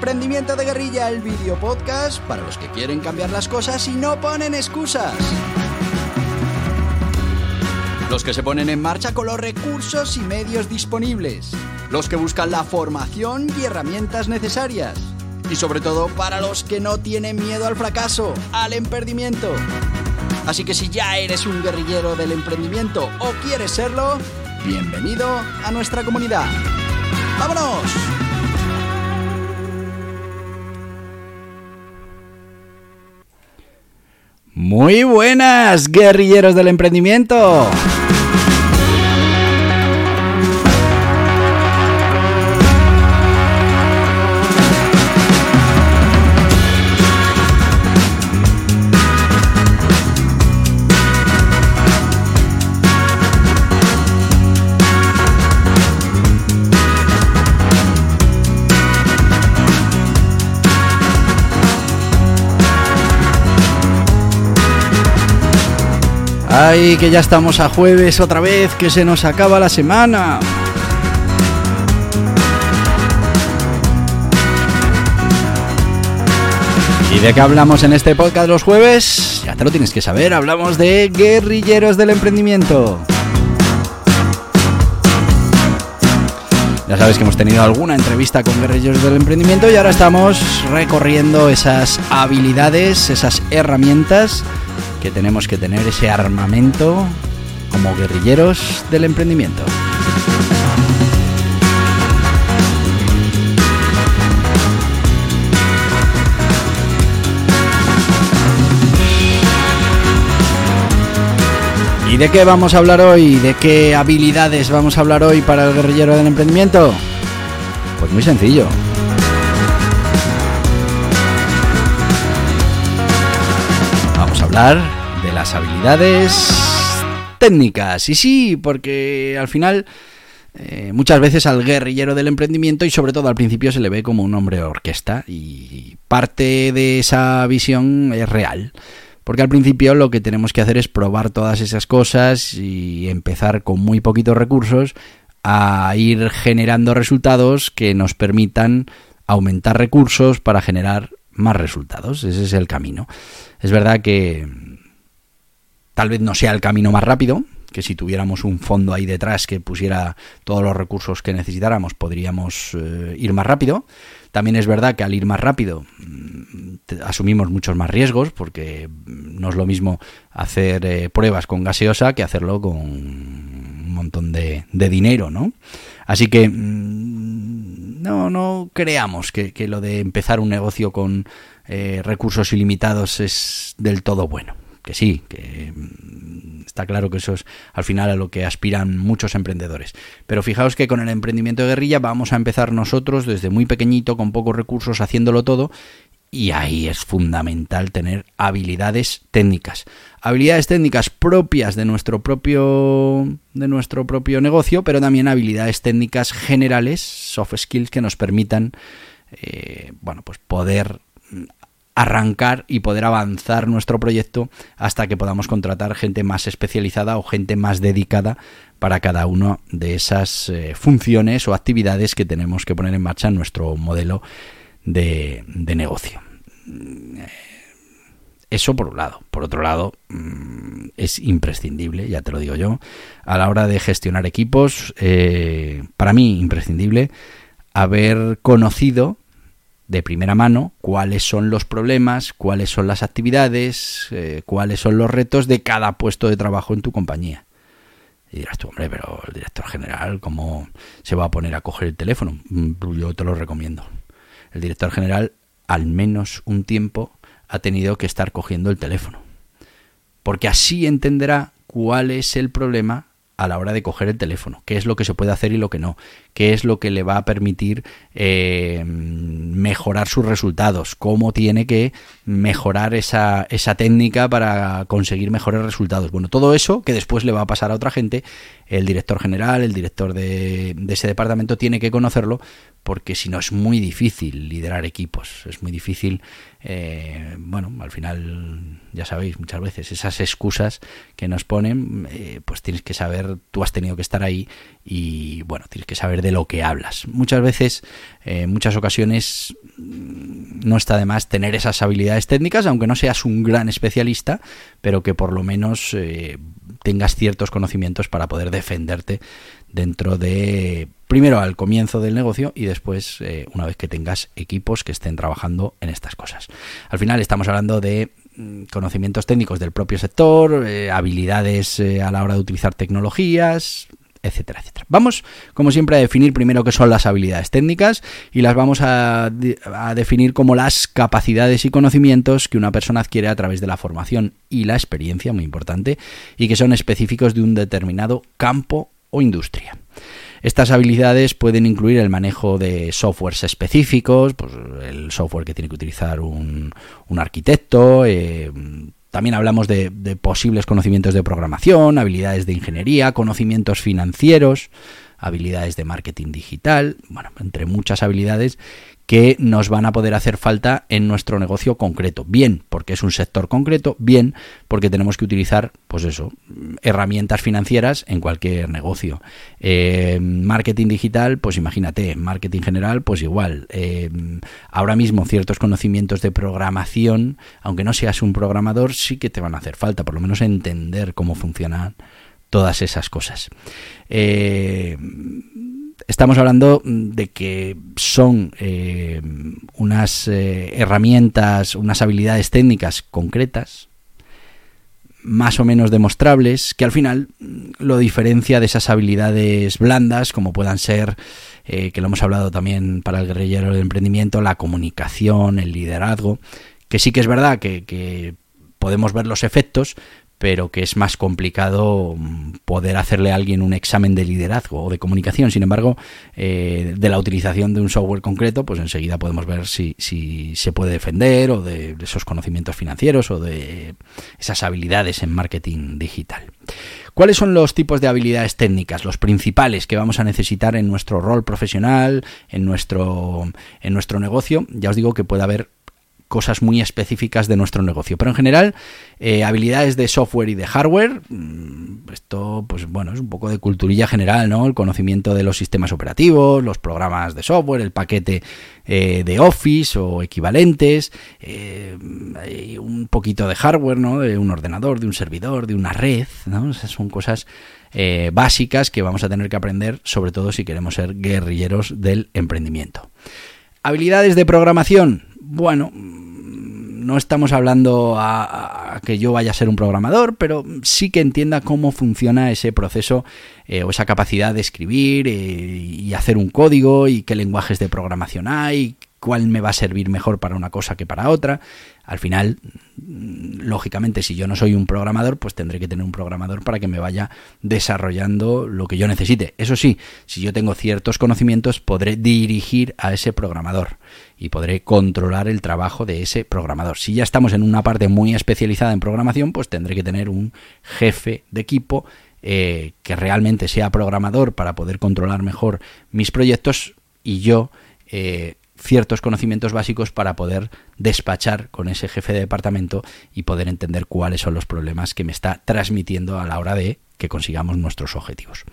Emprendimiento de Guerrilla, el video podcast para los que quieren cambiar las cosas y no ponen excusas. Los que se ponen en marcha con los recursos y medios disponibles. Los que buscan la formación y herramientas necesarias. Y sobre todo para los que no tienen miedo al fracaso, al emprendimiento. Así que si ya eres un guerrillero del emprendimiento o quieres serlo, bienvenido a nuestra comunidad. ¡Vámonos! Muy buenas, guerrilleros del emprendimiento. Que ya estamos a jueves otra vez, que se nos acaba la semana. ¿Y de qué hablamos en este podcast los jueves? Ya te lo tienes que saber, hablamos de guerrilleros del emprendimiento. Ya sabes que hemos tenido alguna entrevista con guerrilleros del emprendimiento y ahora estamos recorriendo esas habilidades, esas herramientas que tenemos que tener ese armamento como guerrilleros del emprendimiento. ¿Y de qué vamos a hablar hoy? ¿De qué habilidades vamos a hablar hoy para el guerrillero del emprendimiento? Pues muy sencillo. Hablar de las habilidades técnicas. Y sí, porque al final eh, muchas veces al guerrillero del emprendimiento y sobre todo al principio se le ve como un hombre de orquesta y parte de esa visión es real. Porque al principio lo que tenemos que hacer es probar todas esas cosas y empezar con muy poquitos recursos a ir generando resultados que nos permitan aumentar recursos para generar más resultados. Ese es el camino. Es verdad que tal vez no sea el camino más rápido, que si tuviéramos un fondo ahí detrás que pusiera todos los recursos que necesitáramos, podríamos eh, ir más rápido. También es verdad que al ir más rápido mm, asumimos muchos más riesgos, porque no es lo mismo hacer eh, pruebas con gaseosa que hacerlo con un montón de, dinero, ¿no? Así que mm, no, no creamos que, que lo de empezar un negocio con eh, recursos ilimitados es del todo bueno. Que sí, que mm, está claro que eso es al final a lo que aspiran muchos emprendedores. Pero fijaos que con el emprendimiento de guerrilla vamos a empezar nosotros desde muy pequeñito, con pocos recursos, haciéndolo todo. Y ahí es fundamental tener habilidades técnicas. Habilidades técnicas propias de nuestro propio, de nuestro propio negocio, pero también habilidades técnicas generales, soft skills, que nos permitan eh, bueno, pues poder arrancar y poder avanzar nuestro proyecto hasta que podamos contratar gente más especializada o gente más dedicada para cada una de esas eh, funciones o actividades que tenemos que poner en marcha en nuestro modelo de, negocio. Eh, eso por un lado. Por otro lado, mm, es imprescindible, ya te lo digo yo, a la hora de gestionar equipos, eh, para mí imprescindible, haber conocido de primera mano cuáles son los problemas, cuáles son las actividades, eh, cuáles son los retos de cada puesto de trabajo en tu compañía. Y dirás tú, hombre, pero el director general, ¿cómo se va a poner a coger el teléfono? Mm, yo te lo recomiendo. El director general, al menos un tiempo, ha tenido que estar cogiendo el teléfono. Porque así entenderá cuál es el problema a la hora de coger el teléfono, qué es lo que se puede hacer y lo que no, qué es lo que le va a permitir eh, mejorar sus resultados, cómo tiene que mejorar esa, esa técnica para conseguir mejores resultados. Bueno, todo eso que después le va a pasar a otra gente, el director general, el director de, de ese departamento tiene que conocerlo porque si no es muy difícil liderar equipos, es muy difícil, eh, bueno, al final ya sabéis muchas veces esas excusas que nos ponen, eh, pues tienes que saber, tú has tenido que estar ahí y bueno, tienes que saber de lo que hablas. Muchas veces, en muchas ocasiones, mm, no está de más tener esas habilidades técnicas, aunque no seas un gran especialista, pero que por lo menos eh, tengas ciertos conocimientos para poder defenderte dentro de, primero al comienzo del negocio y después eh, una vez que tengas equipos que estén trabajando en estas cosas. Al final estamos hablando de mm, conocimientos técnicos del propio sector, eh, habilidades eh, a la hora de utilizar tecnologías, etcétera, etcétera. Vamos, como siempre, a definir primero qué son las habilidades técnicas y las vamos a, a, definir como las capacidades y conocimientos que una persona adquiere a través de la formación y la experiencia, muy importante, y que son específicos de un determinado campo o industria. Estas habilidades pueden incluir el manejo de softwares específicos, pues el software que tiene que utilizar un, arquitecto, eh, también hablamos de, de, posibles conocimientos de programación, habilidades de ingeniería, conocimientos financieros, habilidades de marketing digital, bueno, entre muchas habilidades que nos van a poder hacer falta en nuestro negocio concreto. Bien, porque es un sector concreto, bien, porque tenemos que utilizar, pues eso, herramientas financieras en cualquier negocio. Eh, marketing digital, pues imagínate, marketing general, pues igual. Eh, ahora mismo ciertos conocimientos de programación, aunque no seas un programador, sí que te van a hacer falta, por lo menos entender cómo funcionan todas esas cosas. Eh, estamos hablando de que son eh, unas eh, herramientas, unas habilidades técnicas concretas, más o menos demostrables, que al final lo diferencia de esas habilidades blandas, como puedan ser, eh, que lo hemos hablado también para el guerrillero del emprendimiento, la comunicación, el liderazgo, que sí que es verdad que podemos ver los efectos, pero que es más complicado mm, poder hacerle a alguien un examen de liderazgo o de comunicación. Sin embargo, eh, de la utilización de un software concreto, pues enseguida podemos ver si, si se puede defender o de, esos conocimientos financieros o de esas habilidades en marketing digital. ¿Cuáles son los tipos de habilidades técnicas, los principales que vamos a necesitar en nuestro rol profesional, en nuestro, en nuestro negocio? Ya os digo que puede haber cosas muy específicas de nuestro negocio. Pero en general, eh, habilidades de software y de hardware, mm, esto pues bueno, es un poco de culturilla general, ¿no? El conocimiento de los sistemas operativos, los programas de software, el paquete eh, de Office o equivalentes, eh, un poquito de hardware, ¿no? De un ordenador, de un servidor, de una red, ¿no? Esas son cosas básicas que vamos a tener que aprender, sobre todo si queremos ser guerrilleros del emprendimiento. Habilidades de programación, bueno, no estamos hablando a, que yo vaya a ser un programador, pero sí que entienda cómo funciona ese proceso eh, o esa capacidad de escribir eh, y hacer un código y qué lenguajes de programación hay, cuál me va a servir mejor para una cosa que para otra. Al final, lógicamente, si yo no soy un programador, pues tendré que tener un programador para que me vaya desarrollando lo que yo necesite. Eso sí, si yo tengo ciertos conocimientos, podré dirigir a ese programador y podré controlar el trabajo de ese programador. Si ya estamos en una parte muy especializada en programación, pues tendré que tener un jefe de equipo eh, que realmente sea programador para poder controlar mejor mis proyectos y yo eh, ciertos conocimientos básicos para poder despachar con ese jefe de departamento y poder entender cuáles son los problemas que me está transmitiendo a la hora de que consigamos nuestros objetivos.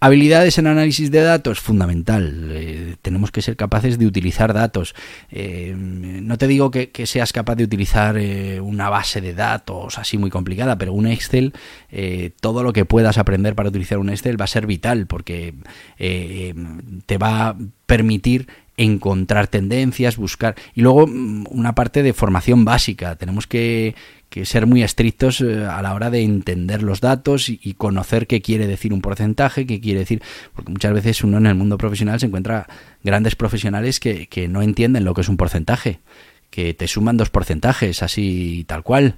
Habilidades en análisis de datos, fundamental. Eh, tenemos que ser capaces de utilizar datos. Eh, no te digo que, seas capaz de utilizar eh, una base de datos así muy complicada, pero un Excel, todo lo que puedas aprender para utilizar un Excel va a ser vital porque te va a permitir encontrar tendencias, buscar. Y luego mm, una parte de formación básica. Tenemos que, ser muy estrictos eh, a la hora de entender los datos y, conocer qué quiere decir un porcentaje, qué quiere decir. Porque muchas veces uno en el mundo profesional se encuentra grandes profesionales que, que no entienden lo que es un porcentaje. Que te suman dos porcentajes, así tal cual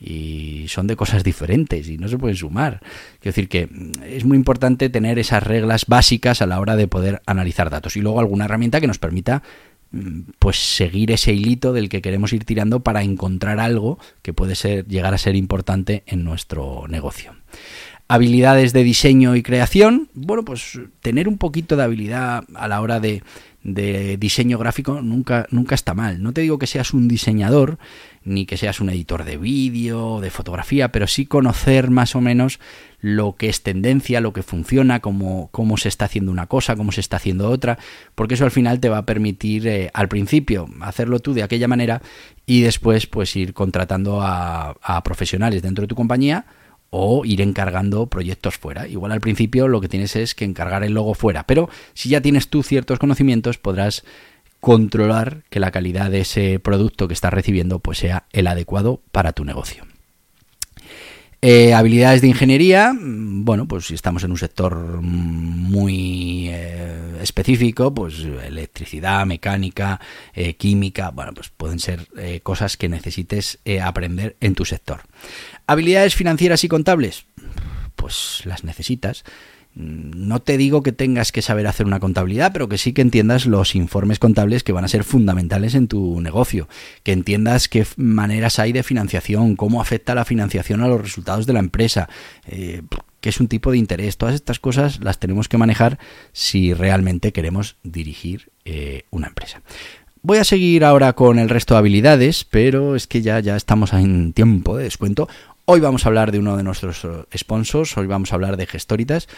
y son de cosas diferentes y no se pueden sumar. Quiero decir que mm, es muy importante tener esas reglas básicas a la hora de poder analizar datos y luego alguna herramienta que nos permita mm, pues seguir ese hilito del que queremos ir tirando para encontrar algo que puede ser llegar a ser importante en nuestro negocio. Habilidades de diseño y creación. Bueno, pues tener un poquito de habilidad a la hora de, diseño gráfico nunca, nunca está mal. No te digo que seas un diseñador, ni que seas un editor de vídeo, de fotografía, pero sí conocer más o menos lo que es tendencia, lo que funciona, cómo, cómo se está haciendo una cosa, cómo se está haciendo otra, porque eso al final te va a permitir eh, al principio hacerlo tú de aquella manera y después pues ir contratando a profesionales dentro de tu compañía o ir encargando proyectos fuera. Igual al principio lo que tienes es que encargar el logo fuera, pero si ya tienes tú ciertos conocimientos podrás controlar que la calidad de ese producto que estás recibiendo pues sea el adecuado para tu negocio. Eh, habilidades de ingeniería, mm, bueno, pues si estamos en un sector muy eh, específico, pues electricidad, mecánica, eh, química, bueno, pues pueden ser cosas que necesites aprender en tu sector. Habilidades financieras y contables, pues las necesitas. No te digo que tengas que saber hacer una contabilidad, pero que sí que entiendas los informes contables que van a ser fundamentales en tu negocio, que entiendas qué maneras hay de financiación, cómo afecta la financiación a los resultados de la empresa, eh, qué es un tipo de interés. Todas estas cosas las tenemos que manejar si realmente queremos dirigir eh, una empresa. Voy a seguir ahora con el resto de habilidades, pero es que ya, ya estamos en tiempo de descuento. Hoy vamos a hablar de uno de nuestros eh, sponsors, hoy vamos a hablar de Gestoritas,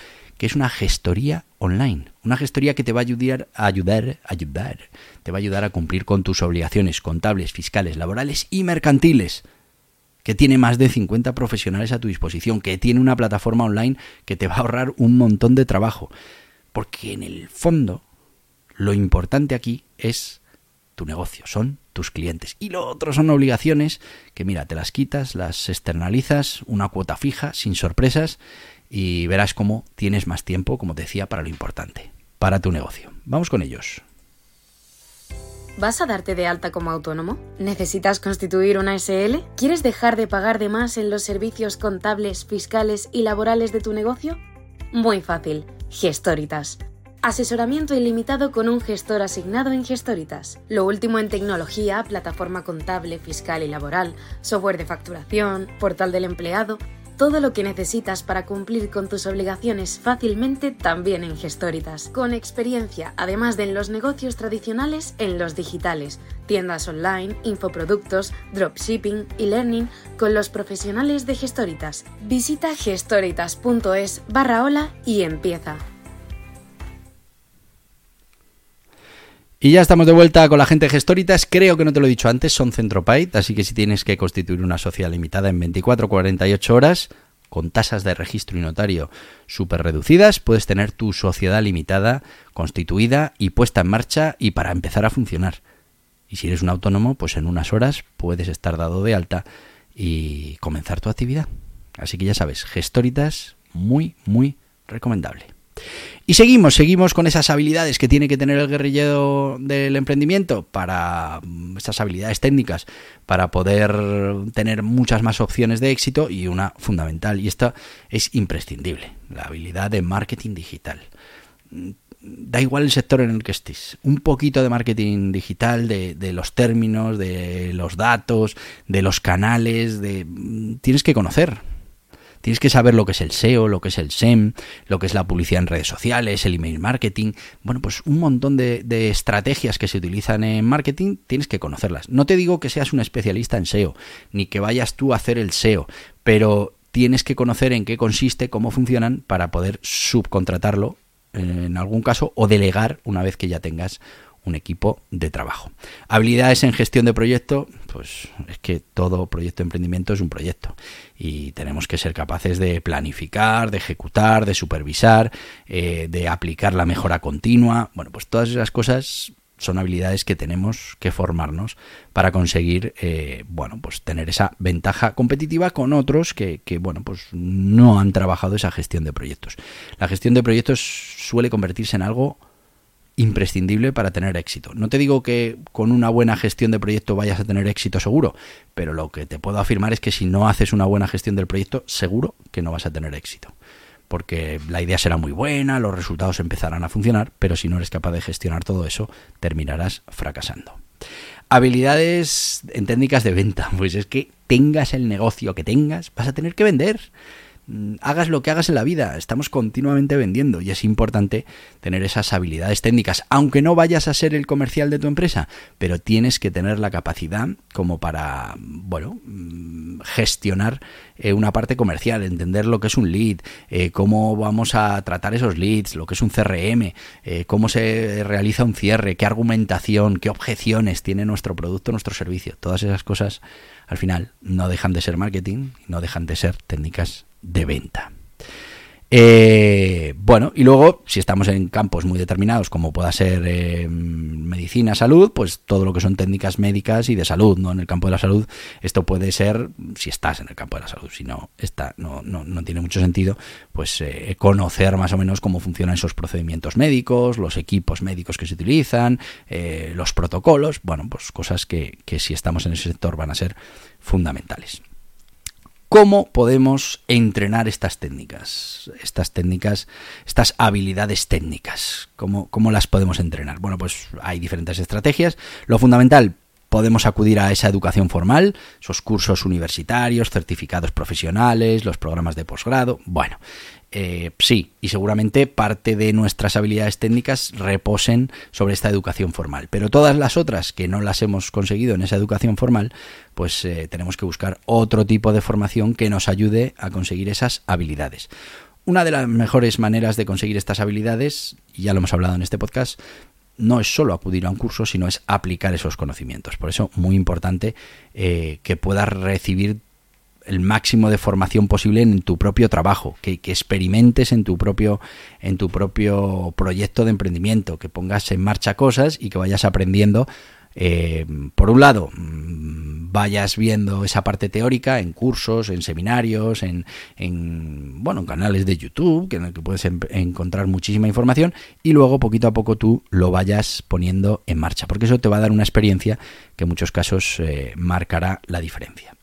que es una gestoría online, una gestoría que te va a ayudar, a ayudar, ayudar, te va a ayudar a cumplir con tus obligaciones contables, fiscales, laborales y mercantiles, que tiene más de 50 profesionales a tu disposición, que tiene una plataforma online que te va a ahorrar un montón de trabajo, porque en el fondo lo importante aquí es tu negocio, son tus clientes. Y lo otro son obligaciones que, mira, te las quitas, las externalizas, una cuota fija, sin sorpresas, y verás cómo tienes más tiempo, como decía, para lo importante, para tu negocio. Vamos con ellos. ¿Vas a darte de alta como autónomo? ¿Necesitas constituir una SL? ¿Quieres dejar de pagar de más en los servicios contables, fiscales y laborales de tu negocio? Muy fácil. Gestoritas Asesoramiento ilimitado con un gestor asignado en Gestoritas. Lo último en tecnología, plataforma contable, fiscal y laboral, software de facturación, portal del empleado, todo lo que necesitas para cumplir con tus obligaciones fácilmente también en Gestoritas. Con experiencia, además de en los negocios tradicionales, en los digitales, tiendas online, infoproductos, dropshipping y learning con los profesionales de Gestoritas. Visita gestoritas.es barra hola y empieza. Y ya estamos de vuelta con la gente de Gestoritas. Creo que no te lo he dicho antes, son Centropaid, así que si tienes que constituir una sociedad limitada en 24 o 48 horas, con tasas de registro y notario súper reducidas, puedes tener tu sociedad limitada constituida y puesta en marcha y para empezar a funcionar. Y si eres un autónomo, pues en unas horas puedes estar dado de alta y comenzar tu actividad. Así que ya sabes, Gestoritas, muy, muy recomendable. Y seguimos, seguimos con esas habilidades que tiene que tener el guerrillero del emprendimiento para mm, esas habilidades técnicas para poder tener muchas más opciones de éxito y una fundamental y esta es imprescindible, la habilidad de marketing digital. Da igual el sector en el que estés, un poquito de marketing digital, de, de los términos, de los datos, de los canales, de mm, tienes que conocer, Tienes que saber lo que es el SEO, lo que es el SEM, lo que es la publicidad en redes sociales, el email marketing. Bueno, pues un montón de, estrategias que se utilizan en marketing tienes que conocerlas. No te digo que seas un especialista en SEO, ni que vayas tú a hacer el SEO, pero tienes que conocer en qué consiste, cómo funcionan para poder subcontratarlo en algún caso o delegar una vez que ya tengas un equipo de trabajo. Habilidades en gestión de proyecto, pues es que todo proyecto de emprendimiento es un proyecto y tenemos que ser capaces de planificar, de ejecutar, de supervisar, eh, de aplicar la mejora continua. Bueno, pues todas esas cosas son habilidades que tenemos que formarnos para conseguir, eh, bueno, pues tener esa ventaja competitiva con otros que, que, bueno, pues no han trabajado esa gestión de proyectos. La gestión de proyectos suele convertirse en algo imprescindible para tener éxito. No te digo que con una buena gestión de proyecto vayas a tener éxito seguro, pero lo que te puedo afirmar es que si no haces una buena gestión del proyecto, seguro que no vas a tener éxito. Porque la idea será muy buena, los resultados empezarán a funcionar, pero si no eres capaz de gestionar todo eso, terminarás fracasando. Habilidades en técnicas de venta. Pues es que tengas el negocio que tengas, vas a tener que vender hagas lo que hagas en la vida, estamos continuamente vendiendo y es importante tener esas habilidades técnicas, aunque no vayas a ser el comercial de tu empresa, pero tienes que tener la capacidad como para, bueno, mm, gestionar eh, una parte comercial, entender lo que es un lead, eh, cómo vamos a tratar esos leads, lo que es un CRM, eh, cómo se realiza un cierre, qué argumentación, qué objeciones tiene nuestro producto, nuestro servicio. Todas esas cosas al final no dejan de ser marketing, no dejan de ser técnicas de venta. Eh, bueno, y luego, si estamos en campos muy determinados, como pueda ser eh, medicina, salud, pues todo lo que son técnicas médicas y de salud, ¿no? En el campo de la salud, esto puede ser, si estás en el campo de la salud, si no, está, no, no, no tiene mucho sentido, pues eh, conocer más o menos cómo funcionan esos procedimientos médicos, los equipos médicos que se utilizan, los protocolos, bueno, pues cosas que, que si estamos en ese sector van a ser fundamentales. ¿Cómo podemos entrenar estas técnicas? Estas técnicas, estas habilidades técnicas. ¿Cómo, ¿Cómo, las podemos entrenar? Bueno, pues hay diferentes estrategias. Lo fundamental, podemos acudir a esa educación formal, esos cursos universitarios, certificados profesionales, los programas de posgrado. Bueno, eh, sí, y seguramente parte de nuestras habilidades técnicas reposen sobre esta educación formal. Pero todas las otras que no las hemos conseguido en esa educación formal, pues eh, tenemos que buscar otro tipo de formación que nos ayude a conseguir esas habilidades. Una de las mejores maneras de conseguir estas habilidades, y ya lo hemos hablado en este podcast, no es solo acudir a un curso, sino es aplicar esos conocimientos. Por eso, muy importante eh, que puedas recibir el máximo de formación posible en tu propio trabajo, que, experimentes en tu propio en tu propio proyecto de emprendimiento, que pongas en marcha cosas y que vayas aprendiendo. Eh, por un lado, mm, vayas viendo esa parte teórica en cursos, en seminarios, en, en bueno, en canales de YouTube, en el que puedes encontrar muchísima información, y luego poquito a poco tú lo vayas poniendo en marcha, porque eso te va a dar una experiencia que en muchos casos eh, marcará la diferencia.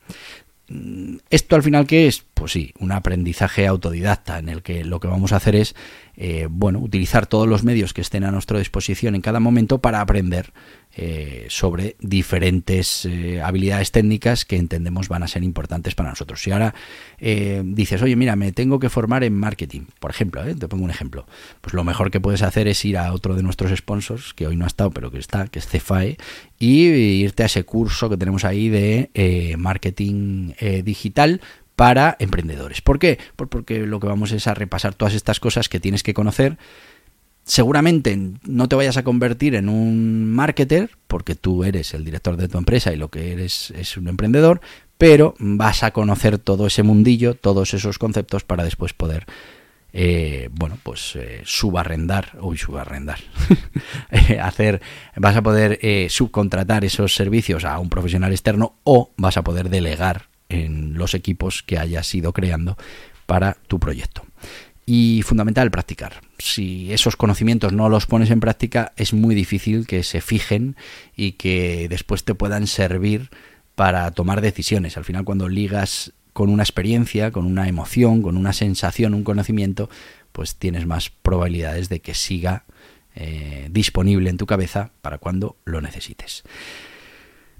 Mm, ¿Esto al final qué es? Pues sí, un aprendizaje autodidacta en el que lo que vamos a hacer es eh, bueno, utilizar todos los medios que estén a nuestra disposición en cada momento para aprender eh, sobre diferentes eh, habilidades técnicas que entendemos van a ser importantes para nosotros. Si ahora dices, oye, mira, me tengo que formar en marketing, por ejemplo, te pongo un ejemplo, pues lo mejor que puedes hacer es ir a otro de nuestros sponsors, que hoy no ha estado, pero que está, que es CFAE, y irte a ese curso que tenemos ahí de marketing digital para emprendedores. ¿Por qué? Pues porque lo que vamos es a repasar todas estas cosas que tienes que conocer. Seguramente no te vayas a convertir en un marketer, porque tú eres el director de tu empresa y lo que eres es un emprendedor, pero vas a conocer todo ese mundillo, todos esos conceptos para después poder eh, bueno, pues eh, subarrendar, uy, subarrendar, hacer, vas a poder eh, subcontratar esos servicios a un profesional externo o vas a poder delegar en los equipos que hayas ido creando para tu proyecto. Y fundamental, practicar. Si esos conocimientos no los pones en práctica, es muy difícil que se fijen y que después te puedan servir para tomar decisiones. Al final, cuando ligas con una experiencia, con una emoción, con una sensación, un conocimiento, pues tienes más probabilidades de que siga eh, disponible en tu cabeza para cuando lo necesites.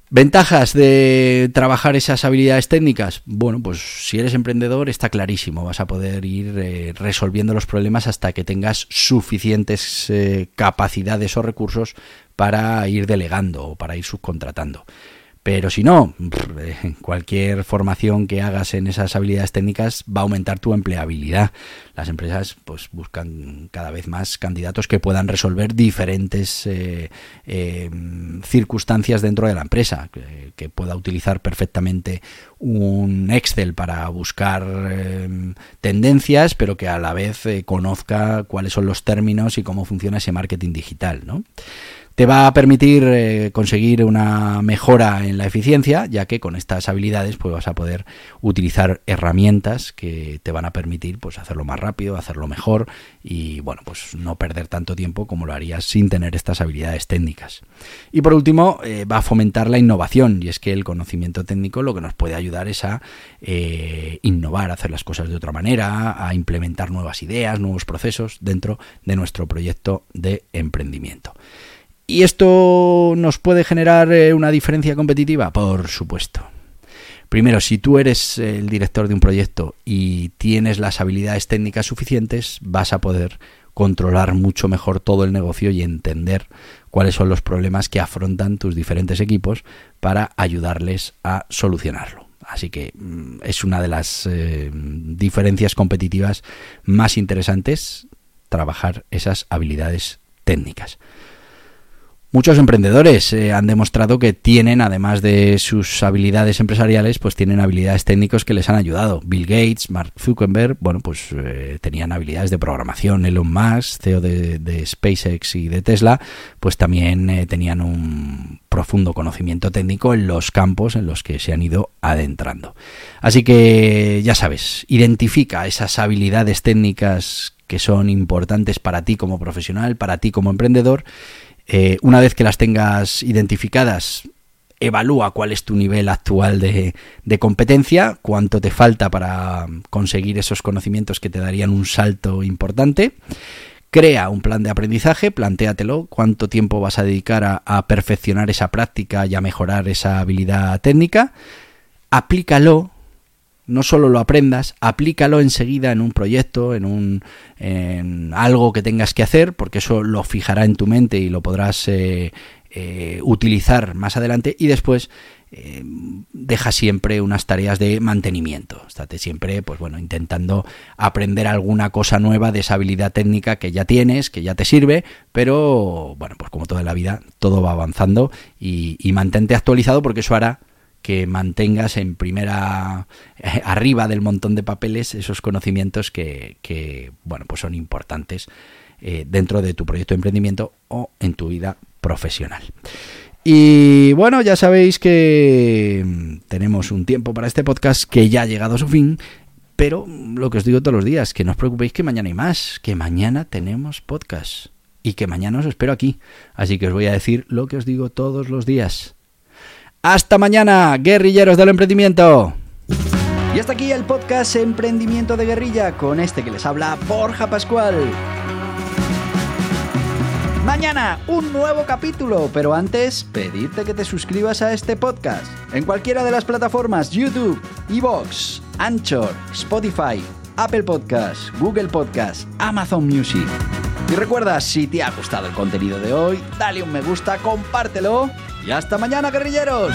Ventajas de trabajar esas habilidades técnicas. Bueno, pues si eres emprendedor está clarísimo, vas a poder ir eh, resolviendo los problemas hasta que tengas suficientes eh, capacidades o recursos para ir delegando o para ir subcontratando. Pero si no, cualquier formación que hagas en esas habilidades técnicas va a aumentar tu empleabilidad. Las empresas pues buscan cada vez más candidatos que puedan resolver diferentes eh, eh, circunstancias dentro de la empresa, que, pueda utilizar perfectamente un Excel para buscar eh, tendencias, pero que a la vez conozca cuáles son los términos y cómo funciona ese marketing digital, ¿no? Te va a permitir eh, conseguir una mejora en la eficiencia, ya que con estas habilidades pues, vas a poder utilizar herramientas que te van a permitir pues, hacerlo más rápido, hacerlo mejor y bueno, pues no perder tanto tiempo como lo harías sin tener estas habilidades técnicas. Y por último, eh, va a fomentar la innovación, y es que el conocimiento técnico lo que nos puede ayudar es a eh, innovar, a hacer las cosas de otra manera, a implementar nuevas ideas, nuevos procesos dentro de nuestro proyecto de emprendimiento. ¿Y esto nos puede generar eh, una diferencia competitiva? Por supuesto. Primero, si tú eres el director de un proyecto y tienes las habilidades técnicas suficientes, vas a poder controlar mucho mejor todo el negocio y entender cuáles son los problemas que afrontan tus diferentes equipos para ayudarles a solucionarlo. Así que mm, es una de las eh, diferencias competitivas más interesantes trabajar esas habilidades técnicas. Muchos emprendedores eh, han demostrado que tienen, además de sus habilidades empresariales, pues tienen habilidades técnicas que les han ayudado. Bill Gates, Mark Zuckerberg, bueno, pues eh, tenían habilidades de programación. Elon Musk, CEO de, SpaceX y de Tesla, pues también eh, tenían un profundo conocimiento técnico en los campos en los que se han ido adentrando. Así que ya sabes, identifica esas habilidades técnicas que son importantes para ti como profesional, para ti como emprendedor eh, una vez que las tengas identificadas, evalúa cuál es tu nivel actual de, competencia, cuánto te falta para conseguir esos conocimientos que te darían un salto importante. Crea un plan de aprendizaje, plantéatelo, cuánto tiempo vas a dedicar a perfeccionar esa práctica y a mejorar esa habilidad técnica. Aplícalo no solo lo aprendas, aplícalo enseguida en un proyecto, en, un, en algo que tengas que hacer, porque eso lo fijará en tu mente y lo podrás eh, eh, utilizar más adelante y después eh, deja siempre unas tareas de mantenimiento. Estate siempre, pues bueno, intentando aprender alguna cosa nueva de esa habilidad técnica que ya tienes, que ya te sirve, pero bueno, pues como toda la vida, todo va avanzando y, y mantente actualizado porque eso hará que mantengas en primera eh, arriba del montón de papeles esos conocimientos que, bueno pues son importantes eh, dentro de tu proyecto de emprendimiento o en tu vida profesional. Y bueno, ya sabéis que mm, tenemos un tiempo para este podcast que ya ha llegado a su fin, pero lo que os digo todos los días, que no os preocupéis que mañana hay más, que mañana tenemos podcast y que mañana os espero aquí. Así que os voy a decir lo que os digo todos los días. Hasta mañana, guerrilleros del emprendimiento. Y hasta aquí el podcast Emprendimiento de Guerrilla con este que les habla Borja Pascual. Mañana un nuevo capítulo, pero antes pedirte que te suscribas a este podcast en cualquiera de las plataformas YouTube, Evox, Anchor, Spotify, Apple Podcasts, Google Podcasts, Amazon Music. Y recuerda, si te ha gustado el contenido de hoy, dale un me gusta, compártelo y hasta mañana, guerrilleros.